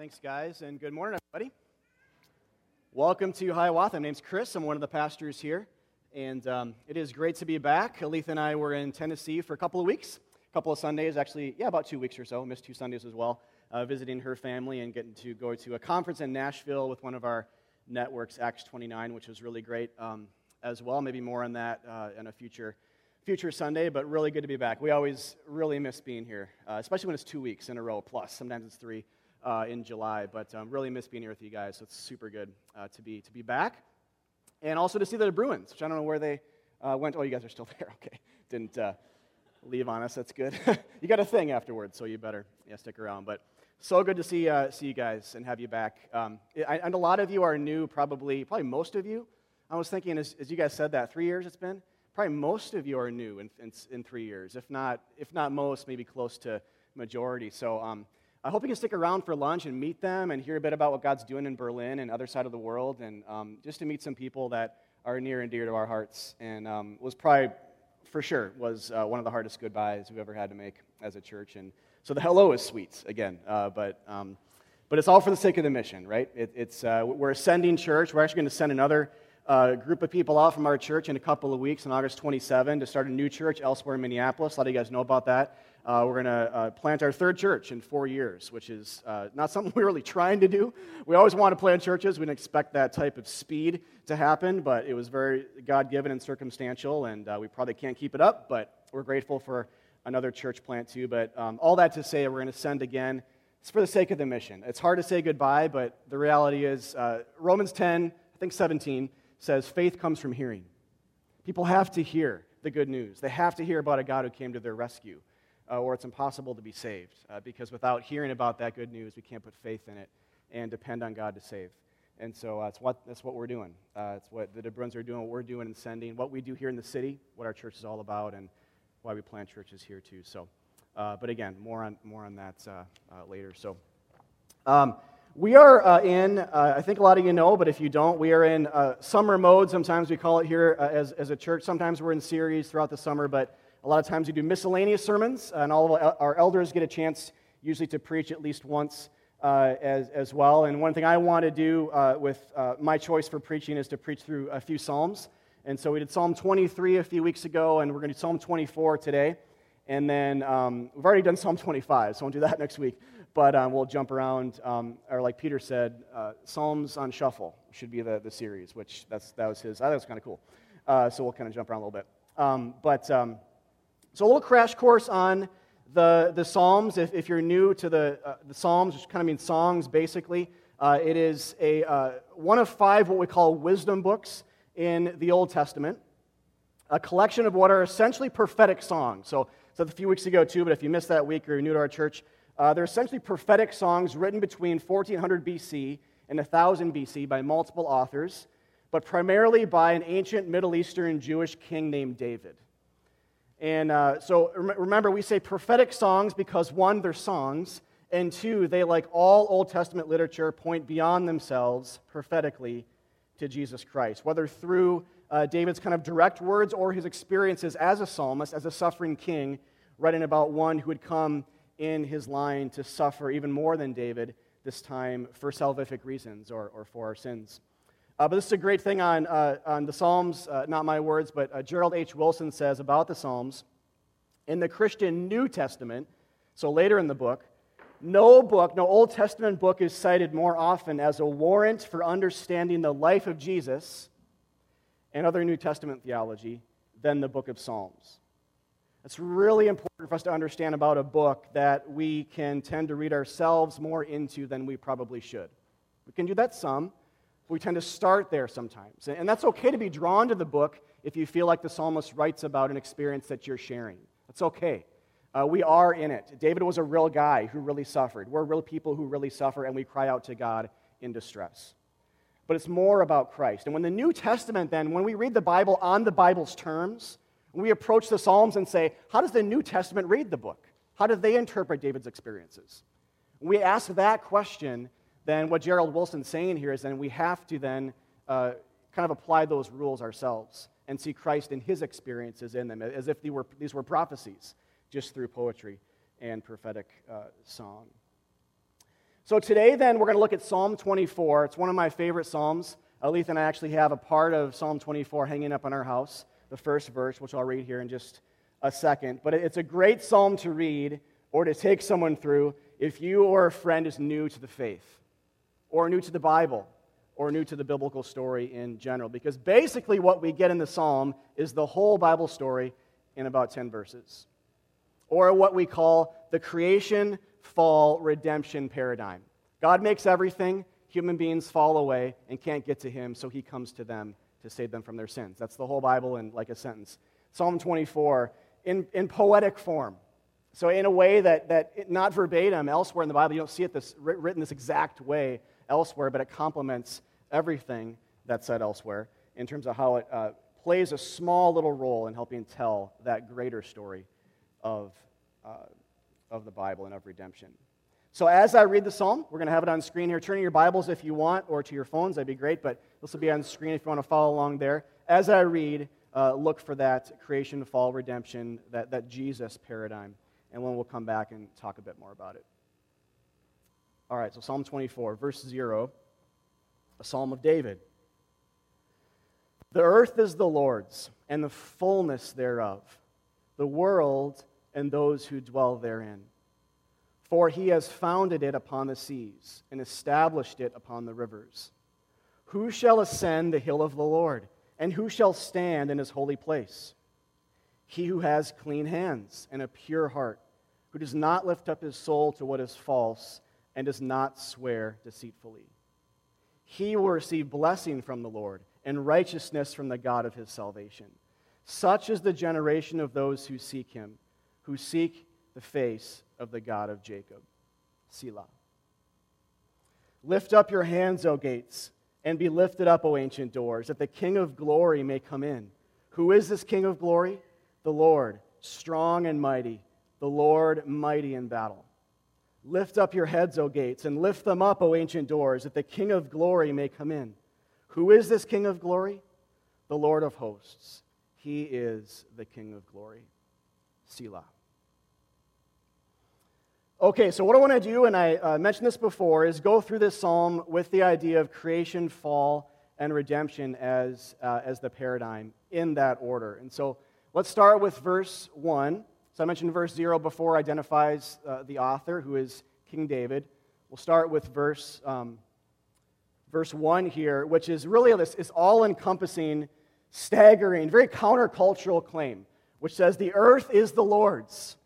Thanks, guys, and good morning, everybody. Welcome to Hiawatha. My name's Chris. I'm one of the pastors here, and um, it is great to be back. Aletha and I were in Tennessee for a couple of weeks, a couple of Sundays, actually, yeah, about two weeks or so. Missed two Sundays as well, uh, visiting her family and getting to go to a conference in Nashville with one of our networks, Acts 29, which was really great um, as well. Maybe more on that uh, in a future future Sunday, but really good to be back. We always really miss being here, uh, especially when it's two weeks in a row plus. Sometimes it's three uh, in July, but um, really miss being here with you guys. So it's super good uh, to be to be back, and also to see the Bruins, which I don't know where they uh, went. Oh, you guys are still there. Okay, didn't uh, leave on us. That's good. you got a thing afterwards, so you better yeah stick around. But so good to see uh, see you guys and have you back. Um, I, and a lot of you are new, probably probably most of you. I was thinking as, as you guys said that three years it's been. Probably most of you are new in, in, in three years, if not if not most, maybe close to majority. So. Um, I hope you can stick around for lunch and meet them and hear a bit about what God's doing in Berlin and other side of the world, and um, just to meet some people that are near and dear to our hearts. And um, was probably, for sure, was uh, one of the hardest goodbyes we've ever had to make as a church. And so the hello is sweet again, uh, but um, but it's all for the sake of the mission, right? It, it's uh, we're ascending church. We're actually going to send another. Uh, group of people out from our church in a couple of weeks on August 27 to start a new church elsewhere in Minneapolis. A lot of you guys know about that. Uh, we're going to uh, plant our third church in four years, which is uh, not something we're really trying to do. We always want to plant churches. We didn't expect that type of speed to happen, but it was very God given and circumstantial, and uh, we probably can't keep it up, but we're grateful for another church plant too. But um, all that to say, we're going to send again. It's for the sake of the mission. It's hard to say goodbye, but the reality is uh, Romans 10, I think 17, says faith comes from hearing. People have to hear the good news, they have to hear about a God who came to their rescue uh, or it's impossible to be saved. Uh, because without hearing about that good news, we can't put faith in it and depend on God to save. And so uh, that's, what, that's what we're doing. Uh, it's what the DeBruns are doing, what we're doing and sending, what we do here in the city, what our church is all about, and why we plant churches here too. So, uh, but again, more on, more on that uh, later. So, um, we are in, I think a lot of you know, but if you don't, we are in summer mode. Sometimes we call it here as, as a church. Sometimes we're in series throughout the summer, but a lot of times we do miscellaneous sermons, and all of our elders get a chance usually to preach at least once uh, as, as well. And one thing I want to do uh, with uh, my choice for preaching is to preach through a few Psalms. And so we did Psalm 23 a few weeks ago, and we're going to do Psalm 24 today. And then um, we've already done Psalm 25, so won't do that next week. But um, we'll jump around, um, or like Peter said, uh, Psalms on shuffle should be the, the series, which that's, that was his. I thought it was kind of cool. Uh, so we'll kind of jump around a little bit. Um, but um, so, a little crash course on the, the Psalms. If, if you're new to the, uh, the Psalms, which kind of means songs basically, uh, it is a, uh, one of five what we call wisdom books in the Old Testament, a collection of what are essentially prophetic songs. So, said a few weeks ago too, but if you missed that week or you're new to our church, uh, they're essentially prophetic songs written between 1400 BC and 1000 BC by multiple authors, but primarily by an ancient Middle Eastern Jewish king named David. And uh, so remember, we say prophetic songs because one, they're songs, and two, they, like all Old Testament literature, point beyond themselves prophetically to Jesus Christ, whether through uh, David's kind of direct words or his experiences as a psalmist, as a suffering king, writing about one who would come in his line to suffer even more than David, this time for salvific reasons or, or for our sins. Uh, but this is a great thing on, uh, on the Psalms, uh, not my words, but uh, Gerald H. Wilson says about the Psalms in the Christian New Testament, so later in the book, no book, no Old Testament book is cited more often as a warrant for understanding the life of Jesus and other New Testament theology than the book of Psalms. It's really important for us to understand about a book that we can tend to read ourselves more into than we probably should. We can do that some, but we tend to start there sometimes. And that's okay to be drawn to the book if you feel like the psalmist writes about an experience that you're sharing. That's okay. Uh, we are in it. David was a real guy who really suffered. We're real people who really suffer, and we cry out to God in distress. But it's more about Christ. And when the New Testament, then, when we read the Bible on the Bible's terms, we approach the Psalms and say, how does the New Testament read the book? How do they interpret David's experiences? When we ask that question, then what Gerald Wilson's saying here is then we have to then uh, kind of apply those rules ourselves and see Christ and his experiences in them as if these were, these were prophecies just through poetry and prophetic uh, song. So today, then, we're going to look at Psalm 24. It's one of my favorite Psalms. Alith and I actually have a part of Psalm 24 hanging up in our house, the first verse, which I'll read here in just a second. But it's a great Psalm to read or to take someone through if you or a friend is new to the faith, or new to the Bible, or new to the biblical story in general. Because basically, what we get in the Psalm is the whole Bible story in about 10 verses, or what we call the creation, fall, redemption paradigm. God makes everything, human beings fall away and can't get to Him, so He comes to them to save them from their sins. That's the whole Bible in like a sentence. Psalm 24, in, in poetic form. So, in a way that, that not verbatim elsewhere in the Bible, you don't see it this, written this exact way elsewhere, but it complements everything that's said elsewhere in terms of how it uh, plays a small little role in helping tell that greater story of, uh, of the Bible and of redemption. So, as I read the psalm, we're going to have it on screen here. Turn your Bibles if you want, or to your phones, that'd be great, but this will be on screen if you want to follow along there. As I read, uh, look for that creation, fall, redemption, that, that Jesus paradigm and then we'll come back and talk a bit more about it. All right, so Psalm 24, verse 0, a psalm of David. The earth is the Lord's, and the fullness thereof, the world and those who dwell therein. For he has founded it upon the seas, and established it upon the rivers. Who shall ascend the hill of the Lord, and who shall stand in his holy place? He who has clean hands and a pure heart, who does not lift up his soul to what is false and does not swear deceitfully. He will receive blessing from the Lord and righteousness from the God of his salvation. Such is the generation of those who seek him, who seek the face of the God of Jacob. Selah. Lift up your hands, O gates, and be lifted up, O ancient doors, that the King of glory may come in. Who is this King of glory? the Lord, strong and mighty, the Lord mighty in battle. Lift up your heads, O gates, and lift them up, O ancient doors, that the King of glory may come in. Who is this King of glory? The Lord of hosts. He is the King of glory. Selah. Okay, so what I want to do, and I uh, mentioned this before, is go through this psalm with the idea of creation, fall, and redemption as, uh, as the paradigm in that order. And so Let's start with verse 1. So I mentioned verse 0 before identifies uh, the author, who is King David. We'll start with verse, um, verse 1 here, which is really this is all encompassing, staggering, very countercultural claim, which says, The earth is the Lord's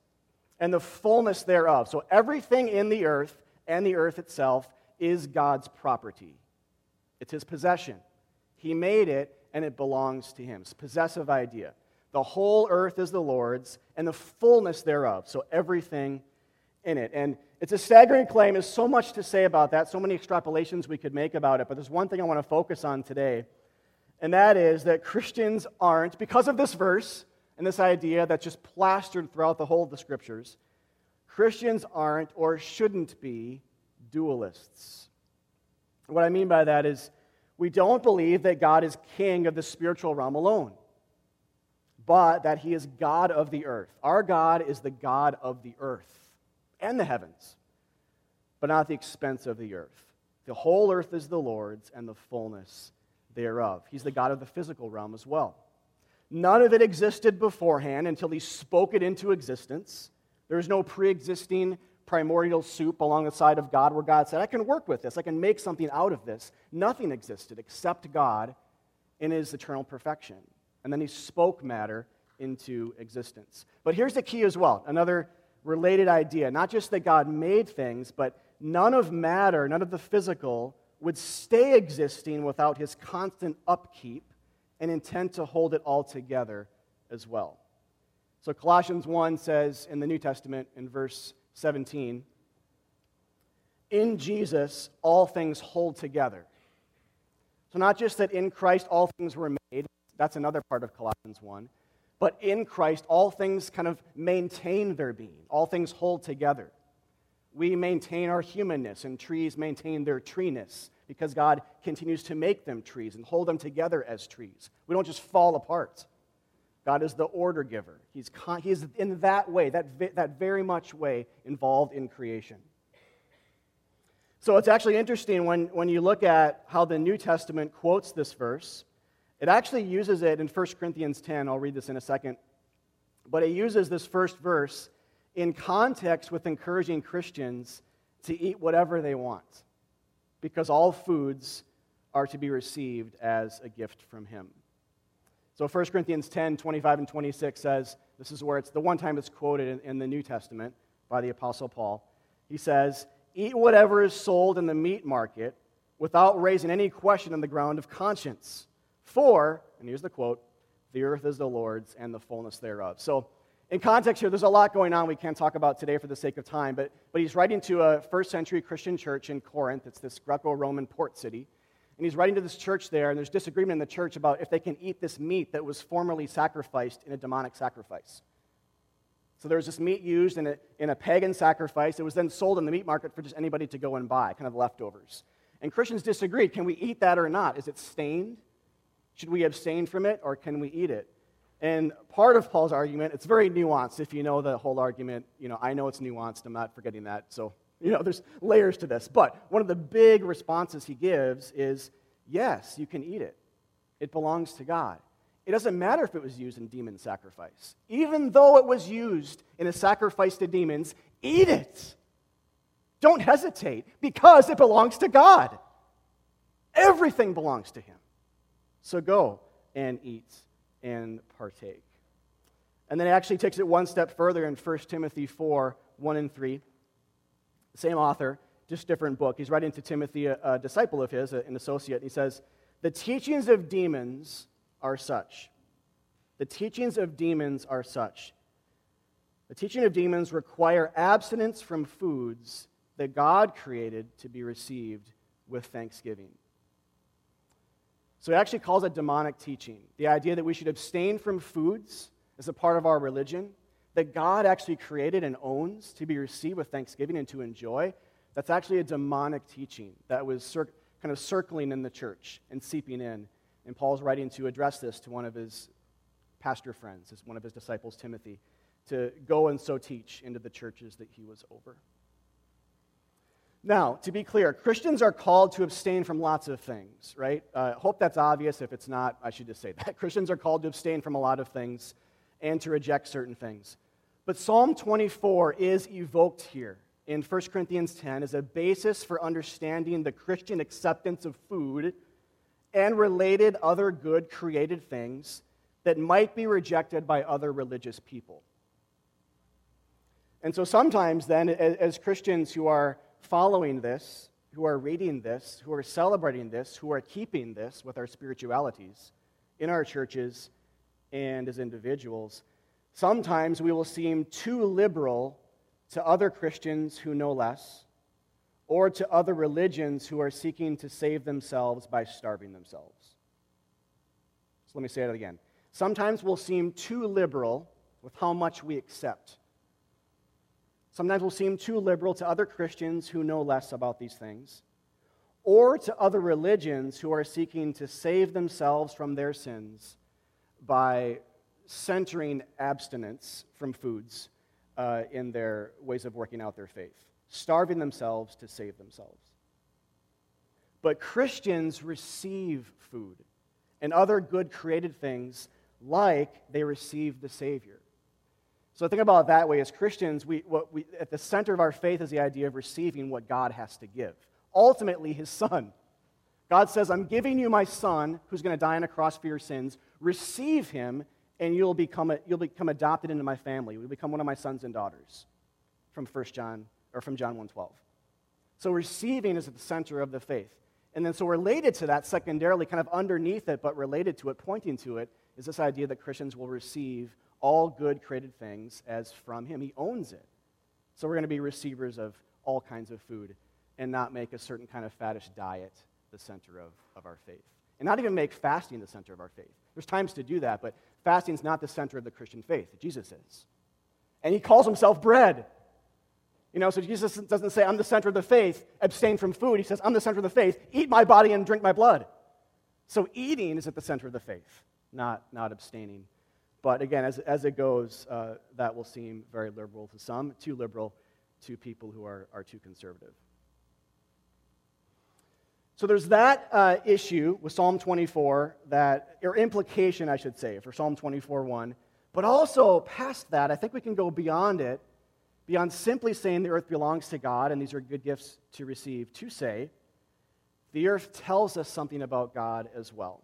and the fullness thereof. So everything in the earth and the earth itself is God's property, it's his possession. He made it and it belongs to him. It's a possessive idea. The whole earth is the Lord's, and the fullness thereof. So everything in it. And it's a staggering claim. There's so much to say about that, so many extrapolations we could make about it. But there's one thing I want to focus on today, and that is that Christians aren't, because of this verse and this idea that's just plastered throughout the whole of the scriptures, Christians aren't or shouldn't be dualists. What I mean by that is we don't believe that God is king of the spiritual realm alone but that he is God of the earth. Our God is the God of the earth and the heavens, but not at the expense of the earth. The whole earth is the Lord's and the fullness thereof. He's the God of the physical realm as well. None of it existed beforehand until he spoke it into existence. There's no pre existing primordial soup along the side of God where God said, I can work with this, I can make something out of this. Nothing existed except God in his eternal perfection and then he spoke matter into existence. But here's the key as well another related idea not just that God made things, but none of matter, none of the physical, would stay existing without his constant upkeep and intent to hold it all together as well. So Colossians 1 says in the New Testament in verse 17, in Jesus all things hold together. So not just that in Christ all things were made, that's another part of Colossians 1. But in Christ, all things kind of maintain their being, all things hold together. We maintain our humanness, and trees maintain their treeness because God continues to make them trees and hold them together as trees. We don't just fall apart. God is the order giver. He's, con- he's in that way, that, that very much way, involved in creation. So it's actually interesting when, when you look at how the New Testament quotes this verse. It actually uses it in 1 Corinthians 10. I'll read this in a second. But it uses this first verse in context with encouraging Christians to eat whatever they want, because all foods are to be received as a gift from Him. So 1 Corinthians 10 25 and 26 says, this is where it's the one time it's quoted in, in the New Testament by the Apostle Paul. He says, Eat whatever is sold in the meat market without raising any question on the ground of conscience. For, and here's the quote, the earth is the Lord's and the fullness thereof. So, in context here, there's a lot going on we can't talk about today for the sake of time, but, but he's writing to a first century Christian church in Corinth. It's this Greco Roman port city. And he's writing to this church there, and there's disagreement in the church about if they can eat this meat that was formerly sacrificed in a demonic sacrifice. So there was this meat used in a, in a pagan sacrifice. It was then sold in the meat market for just anybody to go and buy, kind of leftovers. And Christians disagreed can we eat that or not? Is it stained? Should we abstain from it, or can we eat it? And part of Paul's argument, it's very nuanced. If you know the whole argument, you know, I know it's nuanced. I'm not forgetting that. So you know, there's layers to this. But one of the big responses he gives is yes, you can eat it. It belongs to God. It doesn't matter if it was used in demon sacrifice. Even though it was used in a sacrifice to demons, eat it. Don't hesitate because it belongs to God. Everything belongs to Him. So go and eat and partake. And then it actually takes it one step further in 1 Timothy 4 1 and 3. Same author, just different book. He's writing to Timothy, a, a disciple of his, an associate. and He says, The teachings of demons are such. The teachings of demons are such. The teaching of demons require abstinence from foods that God created to be received with thanksgiving. So he actually calls it demonic teaching. The idea that we should abstain from foods as a part of our religion that God actually created and owns to be received with thanksgiving and to enjoy, that's actually a demonic teaching that was cir- kind of circling in the church and seeping in. And Paul's writing to address this to one of his pastor friends, as one of his disciples, Timothy, to go and so teach into the churches that he was over. Now, to be clear, Christians are called to abstain from lots of things, right? Uh, hope that's obvious. If it's not, I should just say that. Christians are called to abstain from a lot of things and to reject certain things. But Psalm 24 is evoked here in 1 Corinthians 10 as a basis for understanding the Christian acceptance of food and related other good created things that might be rejected by other religious people. And so sometimes, then, as Christians who are following this, who are reading this, who are celebrating this, who are keeping this with our spiritualities in our churches and as individuals, Sometimes we will seem too liberal to other Christians who know less, or to other religions who are seeking to save themselves by starving themselves. So let me say that again. Sometimes we'll seem too liberal with how much we accept. Sometimes we'll seem too liberal to other Christians who know less about these things, or to other religions who are seeking to save themselves from their sins by centering abstinence from foods uh, in their ways of working out their faith, starving themselves to save themselves. But Christians receive food and other good created things like they receive the Savior. So think about it that way. As Christians, we, what we, at the center of our faith is the idea of receiving what God has to give. Ultimately, His Son. God says, I'm giving you my Son who's going to die on a cross for your sins. Receive Him and you'll become, a, you'll become adopted into my family. You'll become one of my sons and daughters from 1 John, or from John 1.12. So receiving is at the center of the faith. And then so related to that, secondarily, kind of underneath it, but related to it, pointing to it, is this idea that Christians will receive all good created things as from him. He owns it. So we're going to be receivers of all kinds of food and not make a certain kind of faddish diet the center of, of our faith. And not even make fasting the center of our faith. There's times to do that, but fasting is not the center of the Christian faith. Jesus is. And he calls himself bread. You know, so Jesus doesn't say, I'm the center of the faith, abstain from food. He says, I'm the center of the faith, eat my body and drink my blood. So eating is at the center of the faith, not, not abstaining. But again, as, as it goes, uh, that will seem very liberal to some, too liberal to people who are, are too conservative. So there's that uh, issue with Psalm 24, that, or implication, I should say, for Psalm 24 1. But also, past that, I think we can go beyond it, beyond simply saying the earth belongs to God and these are good gifts to receive, to say the earth tells us something about God as well.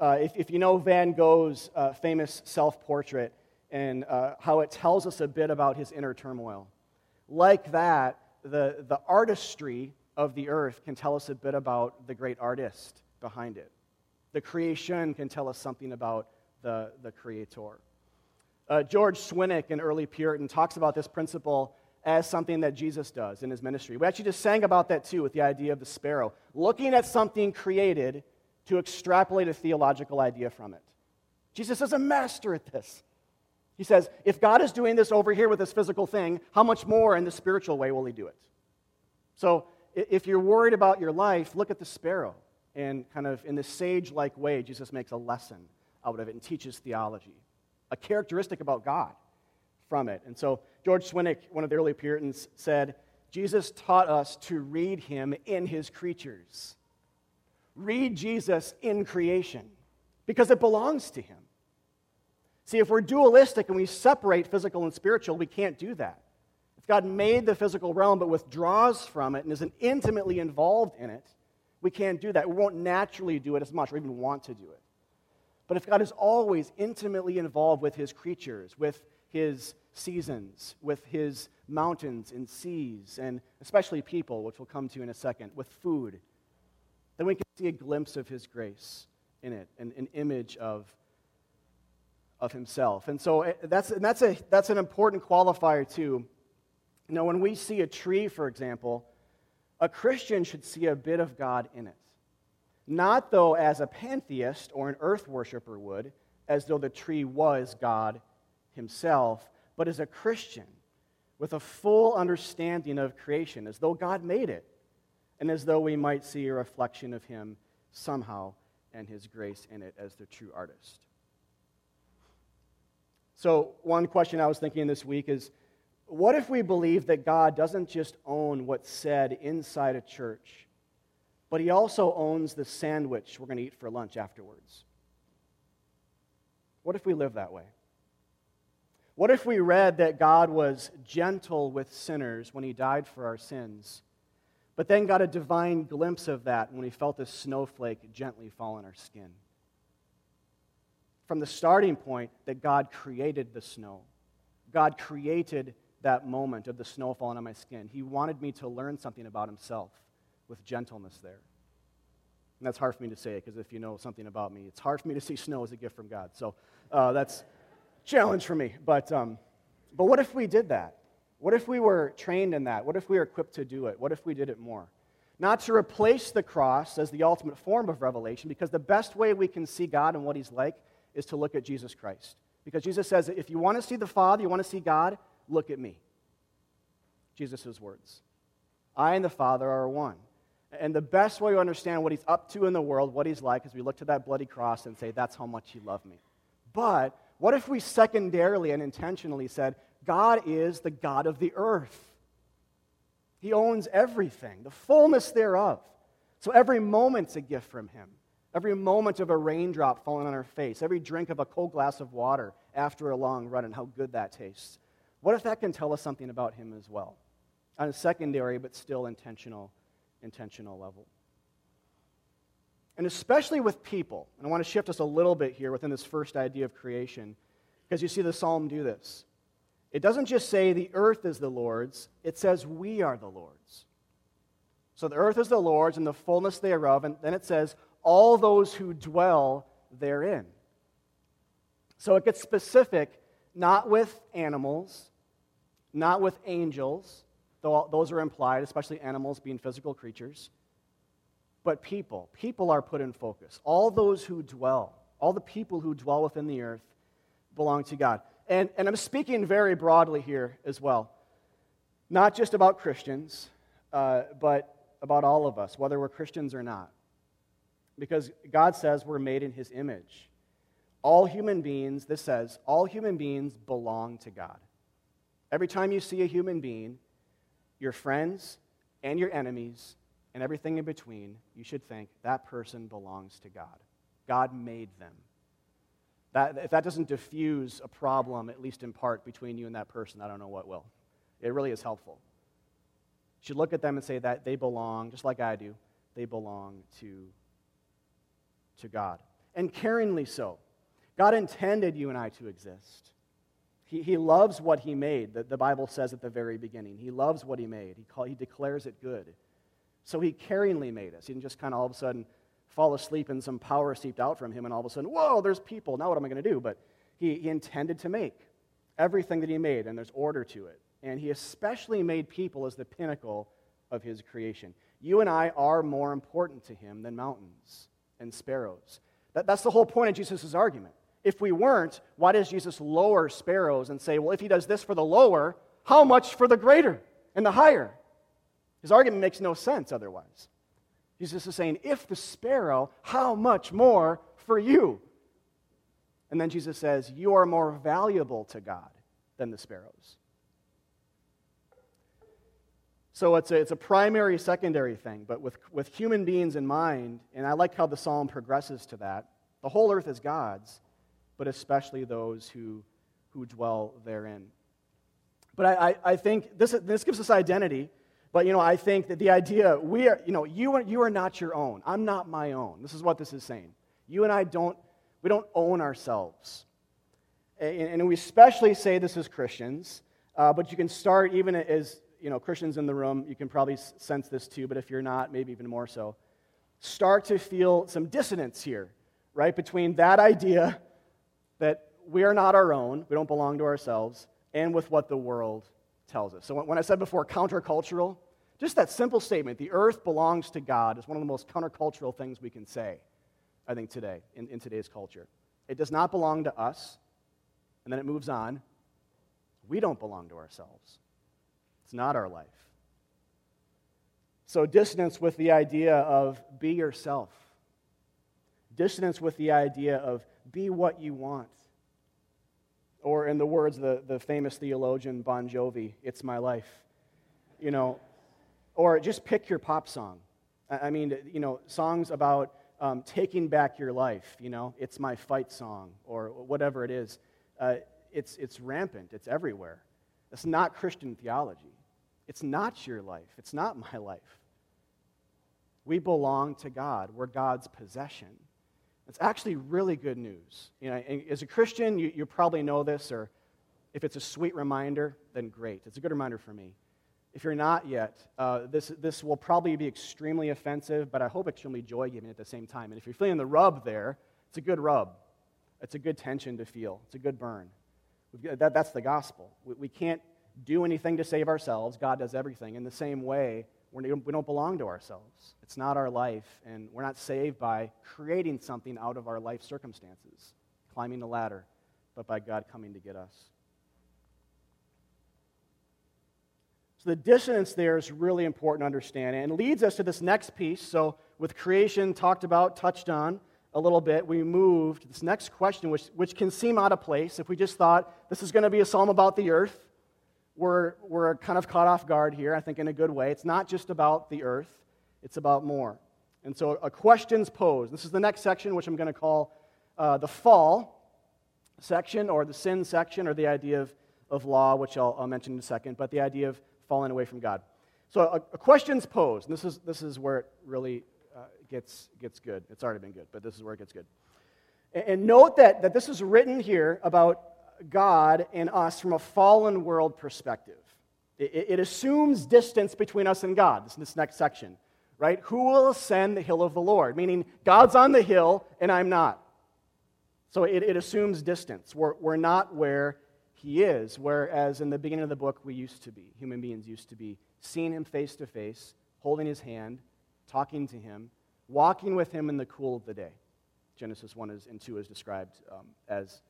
Uh, if, if, you know Van Gogh's uh, famous self portrait and uh, how it tells us a bit about his inner turmoil, like that, the, the artistry of the earth can tell us a bit about the great artist behind it. The creation can tell us something about the, the creator. Uh, George Swinnock, an early Puritan, talks about this principle as something that Jesus does in his ministry. We actually just sang about that too with the idea of the sparrow, looking at something created to extrapolate a theological idea from it. Jesus is a master at this. He says, if God is doing this over here with this physical thing, how much more in the spiritual way will he do it? So if you're worried about your life, look at the sparrow. And kind of in this sage like way, Jesus makes a lesson out of it and teaches theology, a characteristic about God from it. And so George Swinnock, one of the early Puritans, said, Jesus taught us to read him in his creatures. Read Jesus in creation because it belongs to him. See, if we're dualistic and we separate physical and spiritual, we can't do that. If God made the physical realm but withdraws from it and isn't intimately involved in it, we can't do that. We won't naturally do it as much or even want to do it. But if God is always intimately involved with his creatures, with his seasons, with his mountains and seas, and especially people, which we'll come to in a second, with food, then we can see a glimpse of his grace in it, an, an image of, of himself. And so eh, that's, and that's, a, that's an important qualifier, too, you know, when we see a tree, for example, a Christian should see a bit of God in it. Not, though, as a pantheist or an earth worshiper would, as though the tree was God himself, but as a Christian with a full understanding of creation, as though God made it, and as though we might see a reflection of him somehow and his grace in it as the true artist. So, one question I was thinking this week is what if we believe that God doesn't just own what's said inside a church, but he also owns the sandwich we're going to eat for lunch afterwards? What if we live that way? What if we read that God was gentle with sinners when he died for our sins, but then got a divine glimpse of that when he felt a snowflake gently fall on our skin? From the starting point that God created the snow, God created that moment of the snow falling on my skin. He wanted me to learn something about himself with gentleness there. And that's hard for me to say because if you know something about me, it's hard for me to see snow as a gift from God. So uh, that's a challenge for me. But, um, but what if we did that? What if we were trained in that? What if we were equipped to do it? What if we did it more? Not to replace the cross as the ultimate form of revelation, because the best way we can see God and what He's like is to look at Jesus Christ. Because Jesus says, if you want to see the Father, you want to see God, Look at me. Jesus' words. I and the Father are one. And the best way to understand what he's up to in the world, what he's like, is we look to that bloody cross and say, That's how much he loved me. But what if we secondarily and intentionally said, God is the God of the earth? He owns everything, the fullness thereof. So every moment's a gift from him. Every moment of a raindrop falling on our face, every drink of a cold glass of water after a long run, and how good that tastes. What if that can tell us something about him as well? On a secondary but still intentional, intentional level. And especially with people, and I want to shift us a little bit here within this first idea of creation, because you see the psalm do this. It doesn't just say the earth is the Lord's, it says we are the Lord's. So the earth is the Lord's and the fullness thereof, and then it says all those who dwell therein. So it gets specific, not with animals, not with angels, though those are implied, especially animals being physical creatures, but people. People are put in focus. All those who dwell, all the people who dwell within the earth belong to God. And, and I'm speaking very broadly here as well, not just about Christians, uh, but about all of us, whether we're Christians or not. Because God says we're made in his image. All human beings, this says, all human beings belong to God. Every time you see a human being, your friends and your enemies and everything in between, you should think that person belongs to God. God made them. That, if that doesn't diffuse a problem, at least in part, between you and that person, I don't know what will. It really is helpful. You should look at them and say that they belong, just like I do, they belong to, to God. And caringly so. God intended you and I to exist. He, he loves what he made, the, the Bible says at the very beginning. He loves what he made, he, call, he declares it good. So he caringly made us. He didn't just kind of all of a sudden fall asleep and some power seeped out from him, and all of a sudden, whoa, there's people. Now what am I going to do? But he, he intended to make everything that he made, and there's order to it. And he especially made people as the pinnacle of his creation. You and I are more important to him than mountains and sparrows. That, that's the whole point of Jesus' argument. If we weren't, why does Jesus lower sparrows and say, well, if he does this for the lower, how much for the greater and the higher? His argument makes no sense otherwise. Jesus is saying, if the sparrow, how much more for you? And then Jesus says, You are more valuable to God than the sparrows. So it's a, it's a primary, secondary thing, but with, with human beings in mind, and I like how the psalm progresses to that. The whole earth is God's, but especially those who, who dwell therein. But I, I, I think this, this gives us identity but, you know, I think that the idea, we are, you know, you are, you are not your own. I'm not my own. This is what this is saying. You and I don't, we don't own ourselves. And, and we especially say this as Christians, uh, but you can start even as, you know, Christians in the room, you can probably sense this too, but if you're not, maybe even more so. Start to feel some dissonance here, right? Between that idea that we are not our own, we don't belong to ourselves, and with what the world tells us. So when I said before countercultural, just that simple statement, the earth belongs to God, is one of the most countercultural things we can say, I think, today, in, in today's culture. It does not belong to us. And then it moves on. We don't belong to ourselves, it's not our life. So, dissonance with the idea of be yourself, dissonance with the idea of be what you want. Or, in the words of the, the famous theologian Bon Jovi, it's my life. You know, or just pick your pop song. I mean, you know, songs about um, taking back your life, you know, it's my fight song, or whatever it is. Uh, it's, it's rampant, it's everywhere. It's not Christian theology. It's not your life, it's not my life. We belong to God, we're God's possession. It's actually really good news. You know, as a Christian, you, you probably know this, or if it's a sweet reminder, then great. It's a good reminder for me. If you're not yet, uh, this, this will probably be extremely offensive, but I hope extremely joy giving at the same time. And if you're feeling the rub there, it's a good rub. It's a good tension to feel, it's a good burn. That, that's the gospel. We, we can't do anything to save ourselves, God does everything. In the same way, we don't belong to ourselves. It's not our life, and we're not saved by creating something out of our life circumstances, climbing the ladder, but by God coming to get us. So the dissonance there is really important to understand and leads us to this next piece. So, with creation talked about, touched on a little bit, we moved to this next question, which, which can seem out of place if we just thought this is going to be a psalm about the earth we're, we're kind of caught off guard here, I think, in a good way. It's not just about the earth, it's about more. And so, a question's posed. This is the next section, which I'm going to call uh, the fall section, or the sin section, or the idea of, of law, which I'll, I'll mention in a second, but the idea of falling away from God. So, a, a question's posed. And this is, this is where it really uh, gets, gets good. It's already been good, but this is where it gets good. And, and note that, that this is written here about God and us from a fallen world perspective. It, it, assumes distance between us and God, this, this next section, right? Who will ascend the hill of the Lord? Meaning, God's on the hill and I'm not. So it, it assumes distance. We're, we're not where He is, whereas in the beginning of the book, we used to be. Human beings used to be. Seeing Him face to face, holding His hand, talking to Him, walking with Him in the cool of the day. Genesis 1 and 2 is described um, as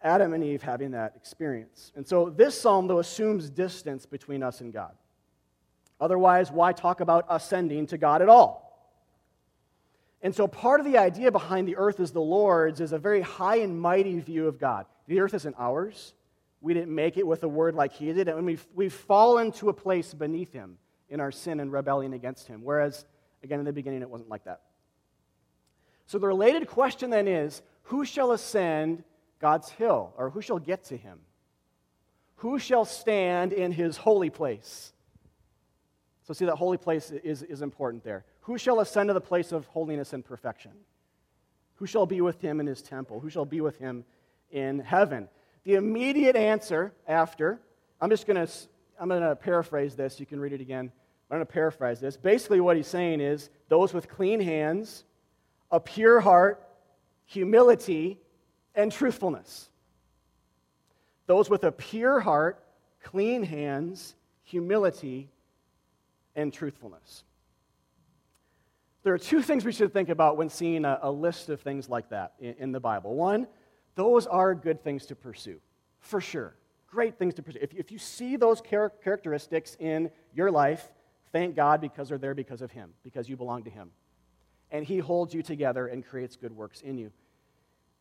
Adam and Eve having that experience. And so this psalm, though, assumes distance between us and God. Otherwise, why talk about ascending to God at all? And so part of the idea behind the earth is the Lord's is a very high and mighty view of God. The earth isn't ours. We didn't make it with a word like He did, and we've, we've fallen to a place beneath Him in our sin and rebellion against Him. Whereas, again, in the beginning, it wasn't like that. So the related question then is who shall ascend God's hill, or who shall get to Him? Who shall stand in His holy place? So, see, that holy place is, is important there. Who shall ascend to the place of holiness and perfection? Who shall be with him in his temple? Who shall be with him in heaven? The immediate answer after, I'm just going to I'm going to paraphrase this. You can read it again. I'm going to paraphrase this. Basically, what he's saying is those with clean hands, a pure heart, humility, and truthfulness. Those with a pure heart, clean hands, humility, and truthfulness. There are two things we should think about when seeing a, a list of things like that in, in, the Bible. One, those are good things to pursue, for sure. Great things to pursue. If, if you see those char- characteristics in your life, thank God because they're there because of Him, because you belong to Him. And He holds you together and creates good works in you.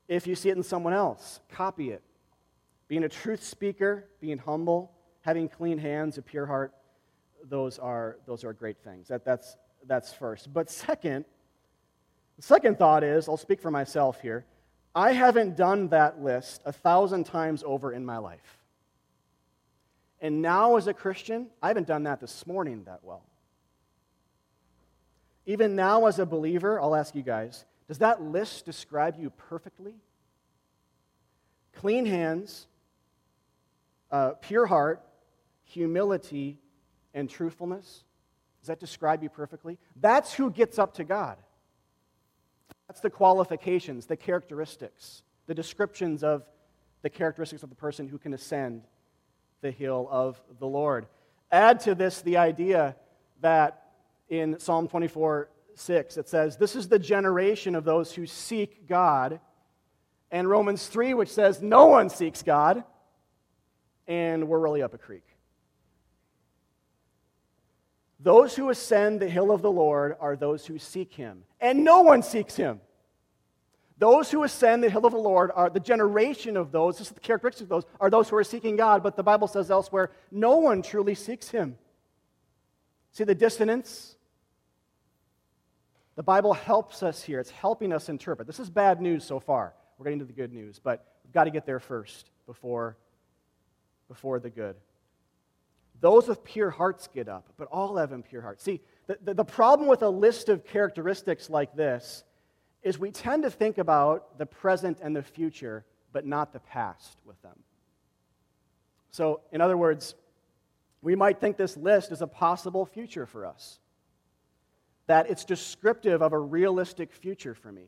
If you see it in someone else, copy it. Being a truth speaker, being humble, having clean hands, a pure heart, those are, those are great things. That, that's, that's first. But second, the second thought is I'll speak for myself here. I haven't done that list a thousand times over in my life. And now, as a Christian, I haven't done that this morning that well. Even now, as a believer, I'll ask you guys does that list describe you perfectly? Clean hands, uh, pure heart, humility, and truthfulness? Does that describe you perfectly? That's who gets up to God. That's the qualifications, the characteristics, the descriptions of the characteristics of the person who can ascend the hill of the Lord. Add to this the idea that in Psalm 24 6, it says, This is the generation of those who seek God. And Romans 3, which says, No one seeks God. And we're really up a creek. Those who ascend the hill of the Lord are those who seek him, and no one seeks him. Those who ascend the hill of the Lord are the generation of those, this is the characteristic of those, are those who are seeking God, but the Bible says elsewhere, no one truly seeks him. See the dissonance? The Bible helps us here. It's helping us interpret. This is bad news so far. We're getting to the good news, but we've got to get there first before, before the good. Those with pure hearts get up, but all have impure hearts. See, the, the, the, problem with a list of characteristics like this is we tend to think about the present and the future, but not the past with them. So, in other words, we might think this list is a possible future for us, that it's descriptive of a realistic future for me.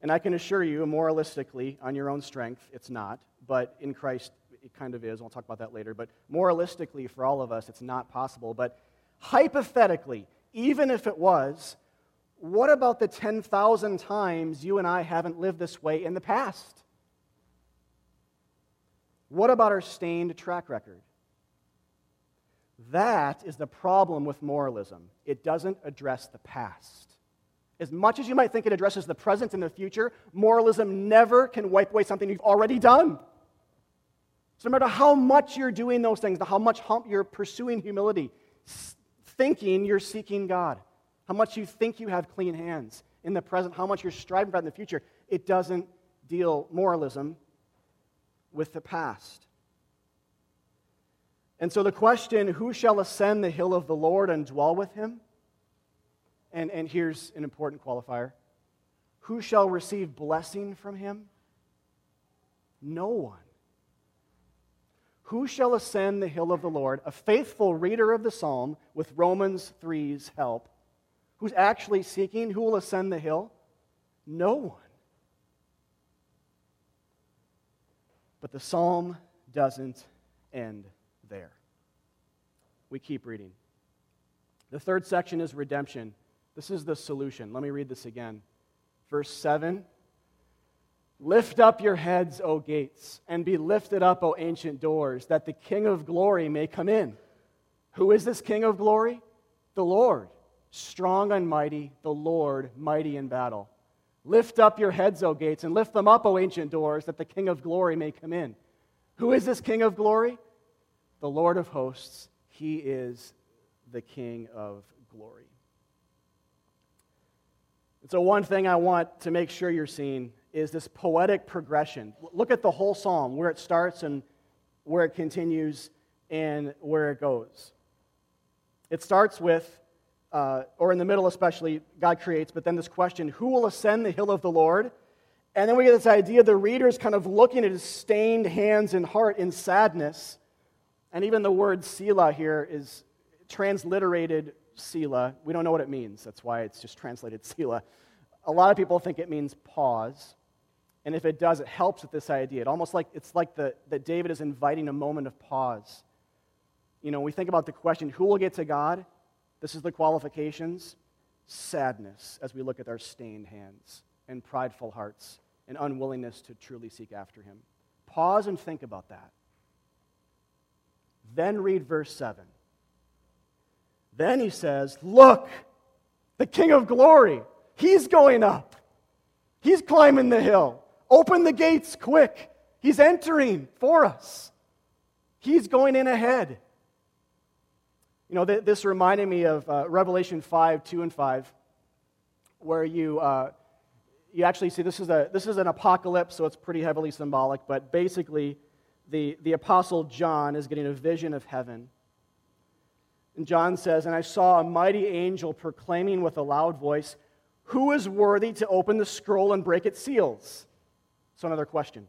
And I can assure you, moralistically, on your own strength, it's not, but in Christ, it kind of is. We'll talk about that later. But moralistically, for all of us, it's not possible. But hypothetically, even if it was, what about the 10,000 times you and I haven't lived this way in the past? What about our stained track record? That is the problem with moralism. It doesn't address the past. As much as you might think it addresses the present and the future, moralism never can wipe away something you've already done. So, no matter how much you're doing those things, how much hump you're pursuing humility, thinking you're seeking God, how much you think you have clean hands in the present, how much you're striving for in the future, it doesn't deal moralism with the past. And so the question, who shall ascend the hill of the Lord and dwell with him? And, and here's an important qualifier who shall receive blessing from him? No one. Who shall ascend the hill of the Lord? A faithful reader of the psalm with Romans 3's help. Who's actually seeking? Who will ascend the hill? No one. But the psalm doesn't end there. We keep reading. The third section is redemption. This is the solution. Let me read this again. Verse 7 Lift up your heads, O gates, and be lifted up, O ancient doors, that the King of glory may come in. Who is this King of glory? The Lord, strong and mighty, the Lord, mighty in battle. Lift up your heads, O gates, and lift them up, O ancient doors, that the King of glory may come in. Who is this King of glory? The Lord of hosts. He is the King of glory. And so, one thing I want to make sure you're seeing is this poetic progression. Look at the whole psalm, where it starts and where it continues and where it goes. It starts with, uh, or in the middle especially, God creates, but then this question who will ascend the hill of the Lord? And then we get this idea the reader is kind of looking at his stained hands and heart in sadness. And even the word Selah here is transliterated Selah. We don't know what it means. That's why it's just translated Selah. A lot of people think it means pause. And if it does, it helps with this idea. It almost like it's like the, that David is inviting a moment of pause. You know, we think about the question, who will get to God? This is the qualifications. Sadness as we look at our stained hands and prideful hearts and unwillingness to truly seek after him. Pause and think about that. Then read verse 7. Then he says, Look, the King of glory, he's going up. He's climbing the hill. Open the gates quick. He's entering for us. He's going in ahead. You know, th- this reminded me of uh, Revelation 5, 2 and 5, where you, uh, you actually see this is, a, this is an apocalypse, so it's pretty heavily symbolic, but basically, the, the Apostle John is getting a vision of heaven. And John says, And I saw a mighty angel proclaiming with a loud voice, Who is worthy to open the scroll and break its seals? So, another question.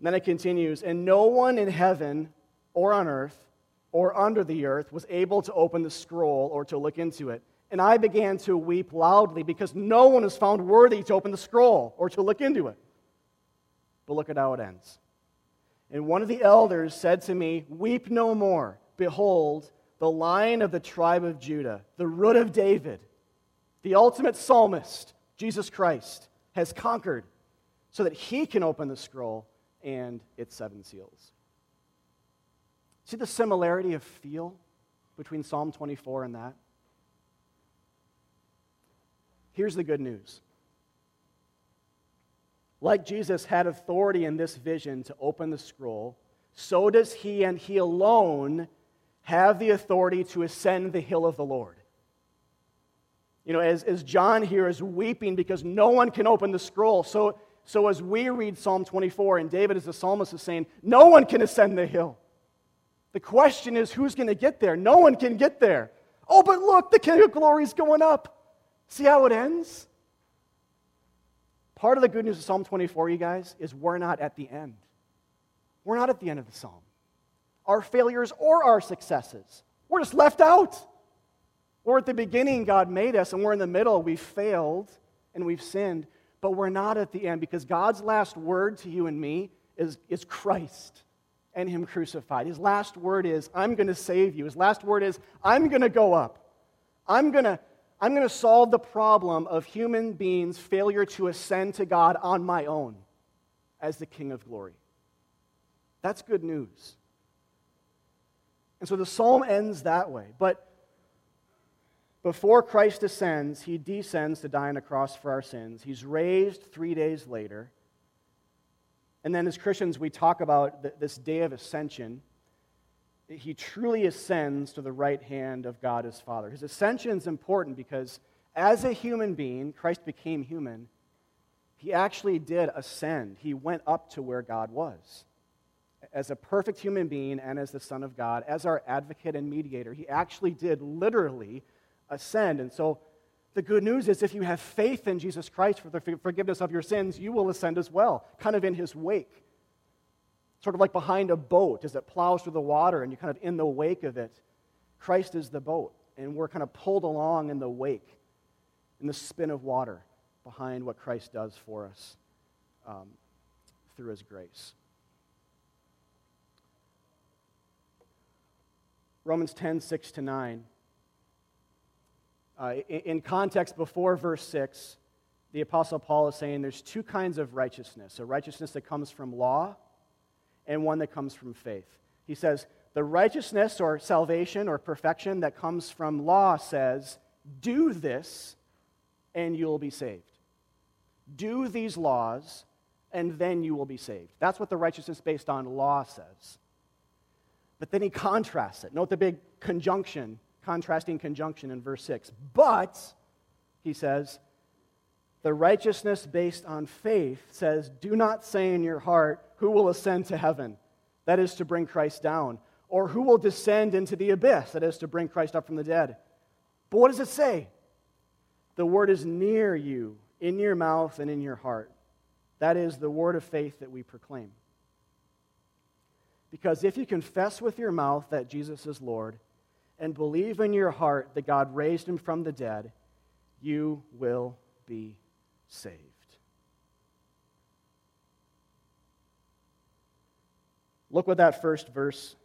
Then it continues, And no one in heaven or on earth or under the earth was able to open the scroll or to look into it. And I began to weep loudly because no one was found worthy to open the scroll or to look into it. But look at how it ends. And one of the elders said to me, Weep no more. Behold, the lion of the tribe of Judah, the root of David, the ultimate psalmist, Jesus Christ, has conquered so that he can open the scroll and its seven seals. See the similarity of feel between Psalm 24 and that? Here's the good news. Like Jesus had authority in this vision to open the scroll, so does he and he alone have the authority to ascend the hill of the Lord. You know, as, as John here is weeping because no one can open the scroll, so, so as we read Psalm 24, and David as the psalmist is saying, no one can ascend the hill. The question is who's going to get there? No one can get there. Oh, but look, the King of Glory is going up. See how it ends? Part of the good news of Psalm 24, you guys, is we're not at the end. We're not at the end of the psalm. Our failures or our successes, we're just left out. We're at the beginning, God made us, and we're in the middle. We've failed and we've sinned, but we're not at the end because God's last word to you and me is, is Christ and Him crucified. His last word is, I'm going to save you. His last word is, I'm going to go up. I'm going to. I'm going to solve the problem of human beings' failure to ascend to God on my own as the King of glory. That's good news. And so the psalm ends that way. But before Christ ascends, he descends to die on a cross for our sins. He's raised three days later. And then, as Christians, we talk about this day of ascension. He truly ascends to the right hand of God as Father. His ascension is important because, as a human being, Christ became human. He actually did ascend, he went up to where God was. As a perfect human being and as the Son of God, as our advocate and mediator, he actually did literally ascend. And so, the good news is if you have faith in Jesus Christ for the forgiveness of your sins, you will ascend as well, kind of in his wake. Sort of like behind a boat as it plows through the water and you're kind of in the wake of it. Christ is the boat, and we're kind of pulled along in the wake, in the spin of water behind what Christ does for us um, through his grace. Romans 10 6 to 9. Uh, in context, before verse 6, the Apostle Paul is saying there's two kinds of righteousness a righteousness that comes from law and one that comes from faith. He says, the righteousness or salvation or perfection that comes from law says, do this and you'll be saved. Do these laws and then you will be saved. That's what the righteousness based on law says. But then he contrasts it. Note the big conjunction, contrasting conjunction in verse 6. But, he says, the righteousness based on faith says, Do not say in your heart, Who will ascend to heaven? That is to bring Christ down. Or who will descend into the abyss? That is to bring Christ up from the dead. But what does it say? The word is near you, in your mouth and in your heart. That is the word of faith that we proclaim. Because if you confess with your mouth that Jesus is Lord and believe in your heart that God raised him from the dead, you will be saved. Look what that first verse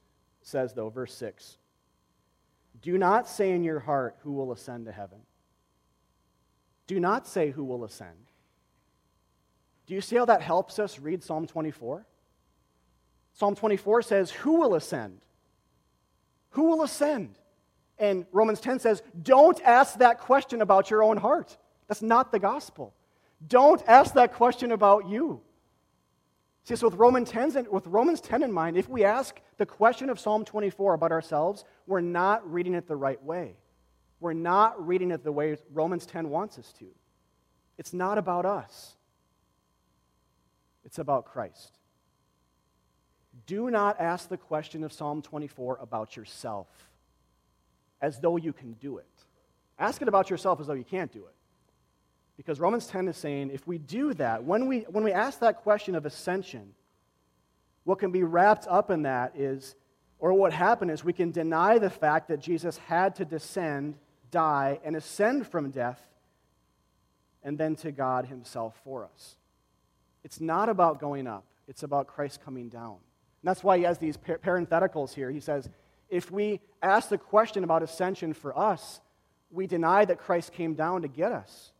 says, though, verse 6. Do not say in your heart, Who will ascend to heaven? Do not say, Who will ascend? Do you see how that helps us read Psalm 24? Psalm 24 says, Who will ascend? Who will ascend? And Romans 10 says, Don't ask that question about your own heart. That's not the gospel. Don't ask that question about you. See, so with Romans 10, with Romans 10 in mind, if we ask the question of Psalm 24 about ourselves, we're not reading it the right way. We're not reading it the way Romans 10 wants us to. It's not about us, it's about Christ. Do not ask the question of Psalm 24 about yourself as though you can do it. Ask it about yourself as though you can't do it. Because Romans 10 is saying if we do that, when we, when we ask that question of ascension, what can be wrapped up in that is, or what happened is, we can deny the fact that Jesus had to descend, die, and ascend from death, and then to God Himself for us. It's not about going up, it's about Christ coming down. And that's why he has these parentheticals here. He says, if we ask the question about ascension for us, we deny that Christ came down to get us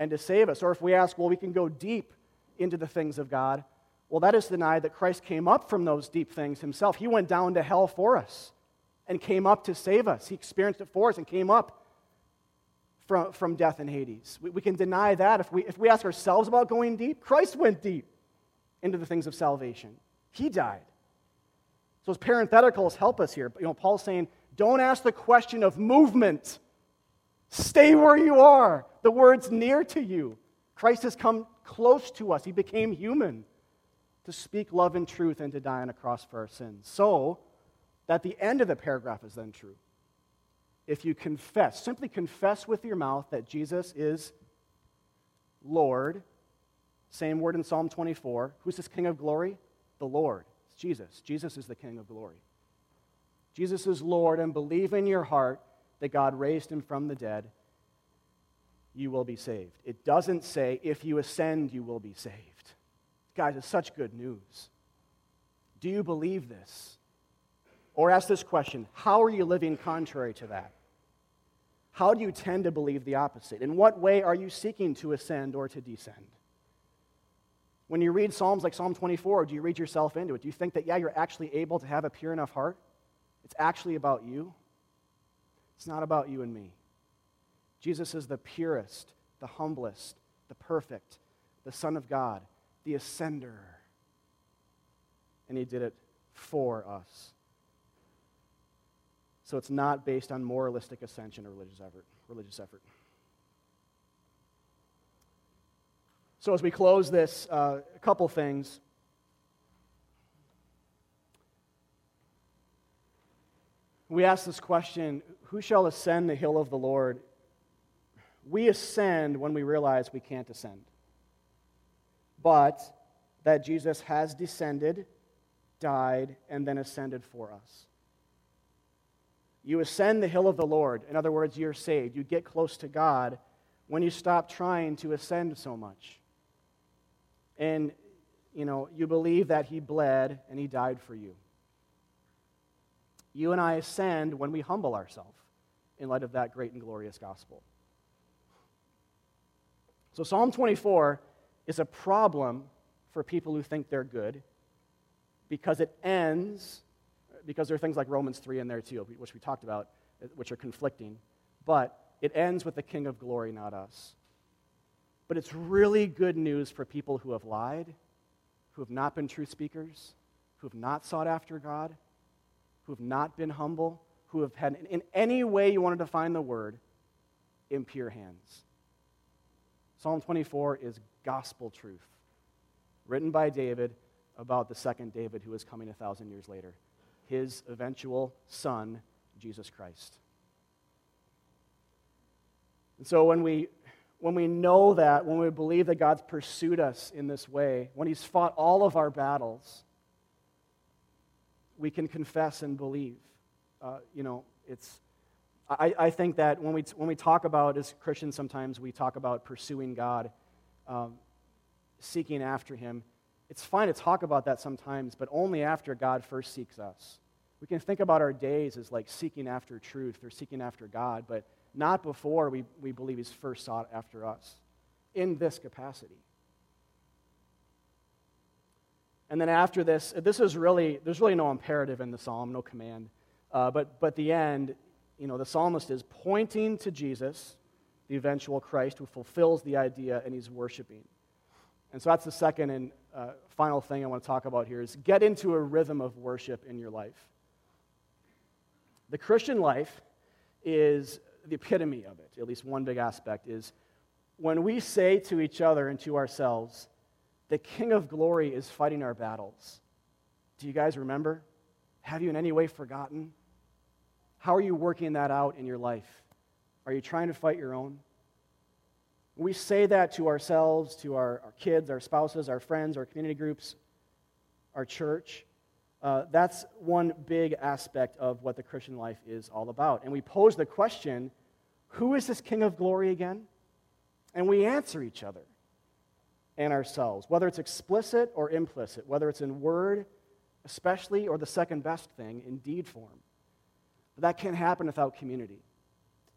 and to save us. Or if we ask, well, we can go deep into the things of God, well, that is denied that Christ came up from those deep things himself. He went down to hell for us and came up to save us. He experienced it for us and came up from, from death and Hades. We, we can deny that if we, if we ask ourselves about going deep. Christ went deep into the things of salvation, He died. So his parentheticals help us here. You know, Paul's saying, don't ask the question of movement. Stay where you are. The word's near to you. Christ has come close to us. He became human to speak love and truth and to die on a cross for our sins. So that the end of the paragraph is then true. If you confess, simply confess with your mouth that Jesus is Lord, same word in Psalm 24. Who's this King of glory? The Lord. It's Jesus. Jesus is the King of glory. Jesus is Lord, and believe in your heart that God raised him from the dead, you will be saved. It doesn't say, if you ascend, you will be saved. Guys, it's such good news. Do you believe this? Or ask this question How are you living contrary to that? How do you tend to believe the opposite? In what way are you seeking to ascend or to descend? When you read Psalms like Psalm 24, do you read yourself into it? Do you think that, yeah, you're actually able to have a pure enough heart? It's actually about you? It's not about you and me. Jesus is the purest, the humblest, the perfect, the Son of God, the ascender. And he did it for us. So it's not based on moralistic ascension or religious effort. Religious effort. So as we close this, uh, a couple things. We ask this question who shall ascend the hill of the Lord? We ascend when we realize we can't ascend. But that Jesus has descended, died, and then ascended for us. You ascend the hill of the Lord. In other words, you're saved. You get close to God when you stop trying to ascend so much. And, you know, you believe that He bled and He died for you. You and I ascend when we humble ourselves in light of that great and glorious gospel. So, Psalm 24 is a problem for people who think they're good because it ends, because there are things like Romans 3 in there too, which we talked about, which are conflicting, but it ends with the King of glory, not us. But it's really good news for people who have lied, who have not been true speakers, who have not sought after God, who have not been humble, who have had, in any way you want to define the word, impure hands. Psalm 24 is gospel truth, written by David about the second David who is coming a thousand years later, his eventual son, Jesus Christ. And so when we when we know that, when we believe that God's pursued us in this way, when He's fought all of our battles, we can confess and believe. Uh, you know, it's, I, I, think that when we, when we talk about, as Christians, sometimes we talk about pursuing God, um, seeking after Him. It's fine to talk about that sometimes, but only after God first seeks us. We can think about our days as like seeking after truth or seeking after God, but not before we, we believe he's first sought after us in this capacity. And then after this, this is really, there's really no imperative in the psalm, no command. Uh, but, but the end, you know, the psalmist is pointing to Jesus, the eventual Christ who fulfills the idea and he's worshiping. And so that's the second and uh, final thing I want to talk about here is get into a rhythm of worship in your life. The Christian life is the epitome of it, at least one big aspect, is when we say to each other and to ourselves, the King of glory is fighting our battles. Do you guys remember? Have you in any way forgotten? How are you working that out in your life? Are you trying to fight your own? We say that to ourselves, to our, our kids, our spouses, our friends, our community groups, our church. Uh, that's one big aspect of what the Christian life is all about. And we pose the question who is this King of glory again? And we answer each other and ourselves, whether it's explicit or implicit, whether it's in word, especially, or the second best thing, in deed form. But that can't happen without community.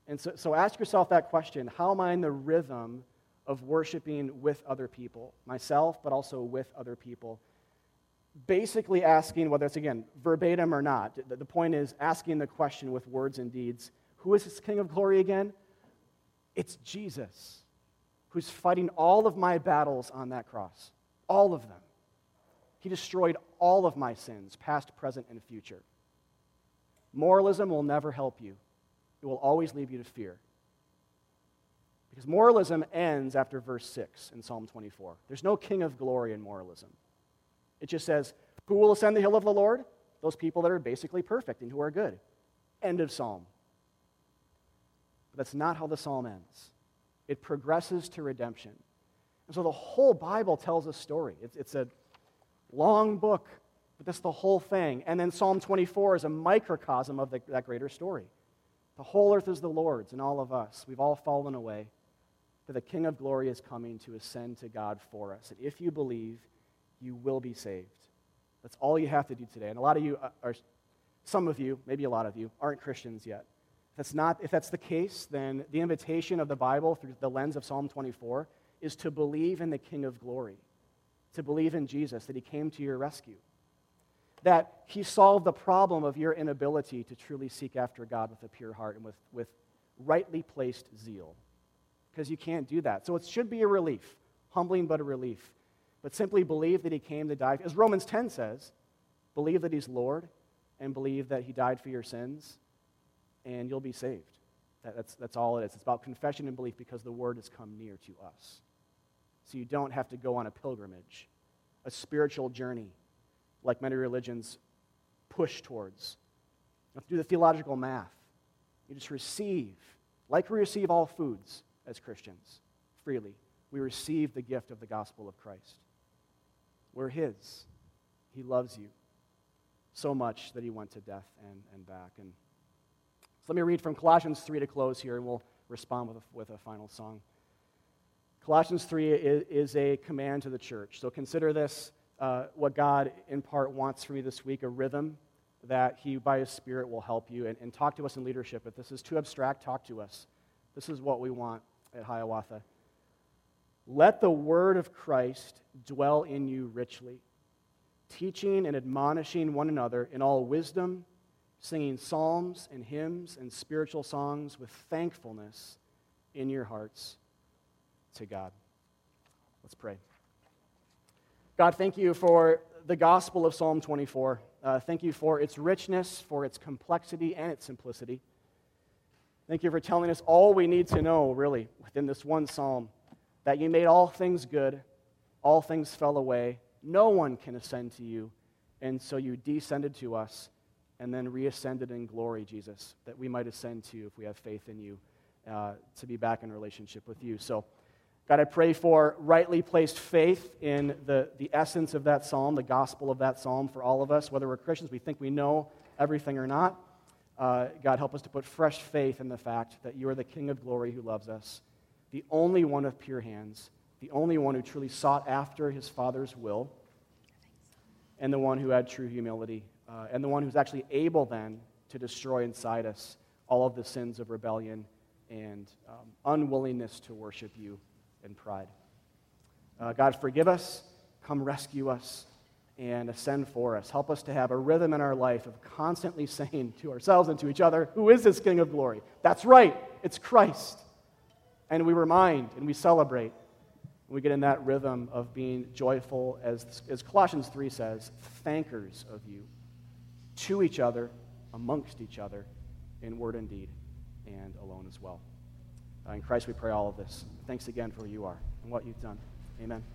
And so, so ask yourself that question How am I in the rhythm of worshiping with other people, myself, but also with other people? Basically asking, whether it's again verbatim or not, the point is asking the question with words and deeds who is this King of glory again? It's Jesus, who's fighting all of my battles on that cross. All of them. He destroyed all of my sins, past, present, and future. Moralism will never help you, it will always leave you to fear. Because moralism ends after verse 6 in Psalm 24. There's no king of glory in moralism. It just says, Who will ascend the hill of the Lord? Those people that are basically perfect and who are good. End of Psalm. But that's not how the psalm ends. It progresses to redemption. And so the whole Bible tells a story. It's, it's a long book, but that's the whole thing. And then Psalm 24 is a microcosm of the, that greater story. The whole earth is the Lord's and all of us. We've all fallen away. But the King of glory is coming to ascend to God for us. And if you believe, you will be saved. That's all you have to do today. And a lot of you uh, are, some of you, maybe a lot of you, aren't Christians yet. If that's, not, if that's the case, then the invitation of the Bible through the lens of Psalm 24 is to believe in the King of glory, to believe in Jesus, that he came to your rescue, that he solved the problem of your inability to truly seek after God with a pure heart and with, with rightly placed zeal. Because you can't do that. So it should be a relief, humbling but a relief. But simply believe that he came to die. As Romans 10 says, believe that he's Lord and believe that he died for your sins and you'll be saved. That, that's, that's all it is. It's about confession and belief because the word has come near to us. So you don't have to go on a pilgrimage, a spiritual journey like many religions push towards. You have to do the theological math. You just receive, like we receive all foods as Christians, freely. We receive the gift of the gospel of Christ. We're His. He loves you so much that He went to death and, and back. And so let me read from Colossians 3 to close here, and we'll respond with a, with a final song. Colossians 3 is, is, a command to the church. So consider this uh, what God, in part, wants from you this week a rhythm that He, by His Spirit, will help you. And, and talk to us in leadership. If this is too abstract, talk to us. This is what we want at Hiawatha. Let the word of Christ dwell in you richly, teaching and admonishing one another in all wisdom singing psalms and hymns and spiritual songs with thankfulness in your hearts to God. Let's pray. God, thank you for the gospel of Psalm 24. Uh, thank you for its richness, for its complexity, and its simplicity. Thank you for telling us all we need to know, really, within this one psalm that you made all things good, all things fell away, no one can ascend to you, and so you descended to us and then reascended in glory, Jesus, that we might ascend to you if we have faith in you uh, to be back in relationship with you. So, God, I pray for rightly placed faith in the, the essence of that psalm, the gospel of that psalm for all of us, whether we're Christians, we think we know everything or not. Uh, God, help us to put fresh faith in the fact that you are the King of glory who loves us, the only one of pure hands, the only one who truly sought after his Father's will, and the one who had true humility, uh, and the one who's actually able then to destroy inside us all of the sins of rebellion and um, unwillingness to worship you and pride. Uh, God, forgive us, come rescue us, and ascend for us. Help us to have a rhythm in our life of constantly saying to ourselves and to each other, Who is this King of glory? That's right, it's Christ. And we remind and we celebrate. And we get in that rhythm of being joyful, as, as Colossians 3 says, thankers of you to each other, amongst each other, in word and deed, and alone as well. Uh, in Christ we pray all of this. Thanks again for who you are and what you've done. Amen.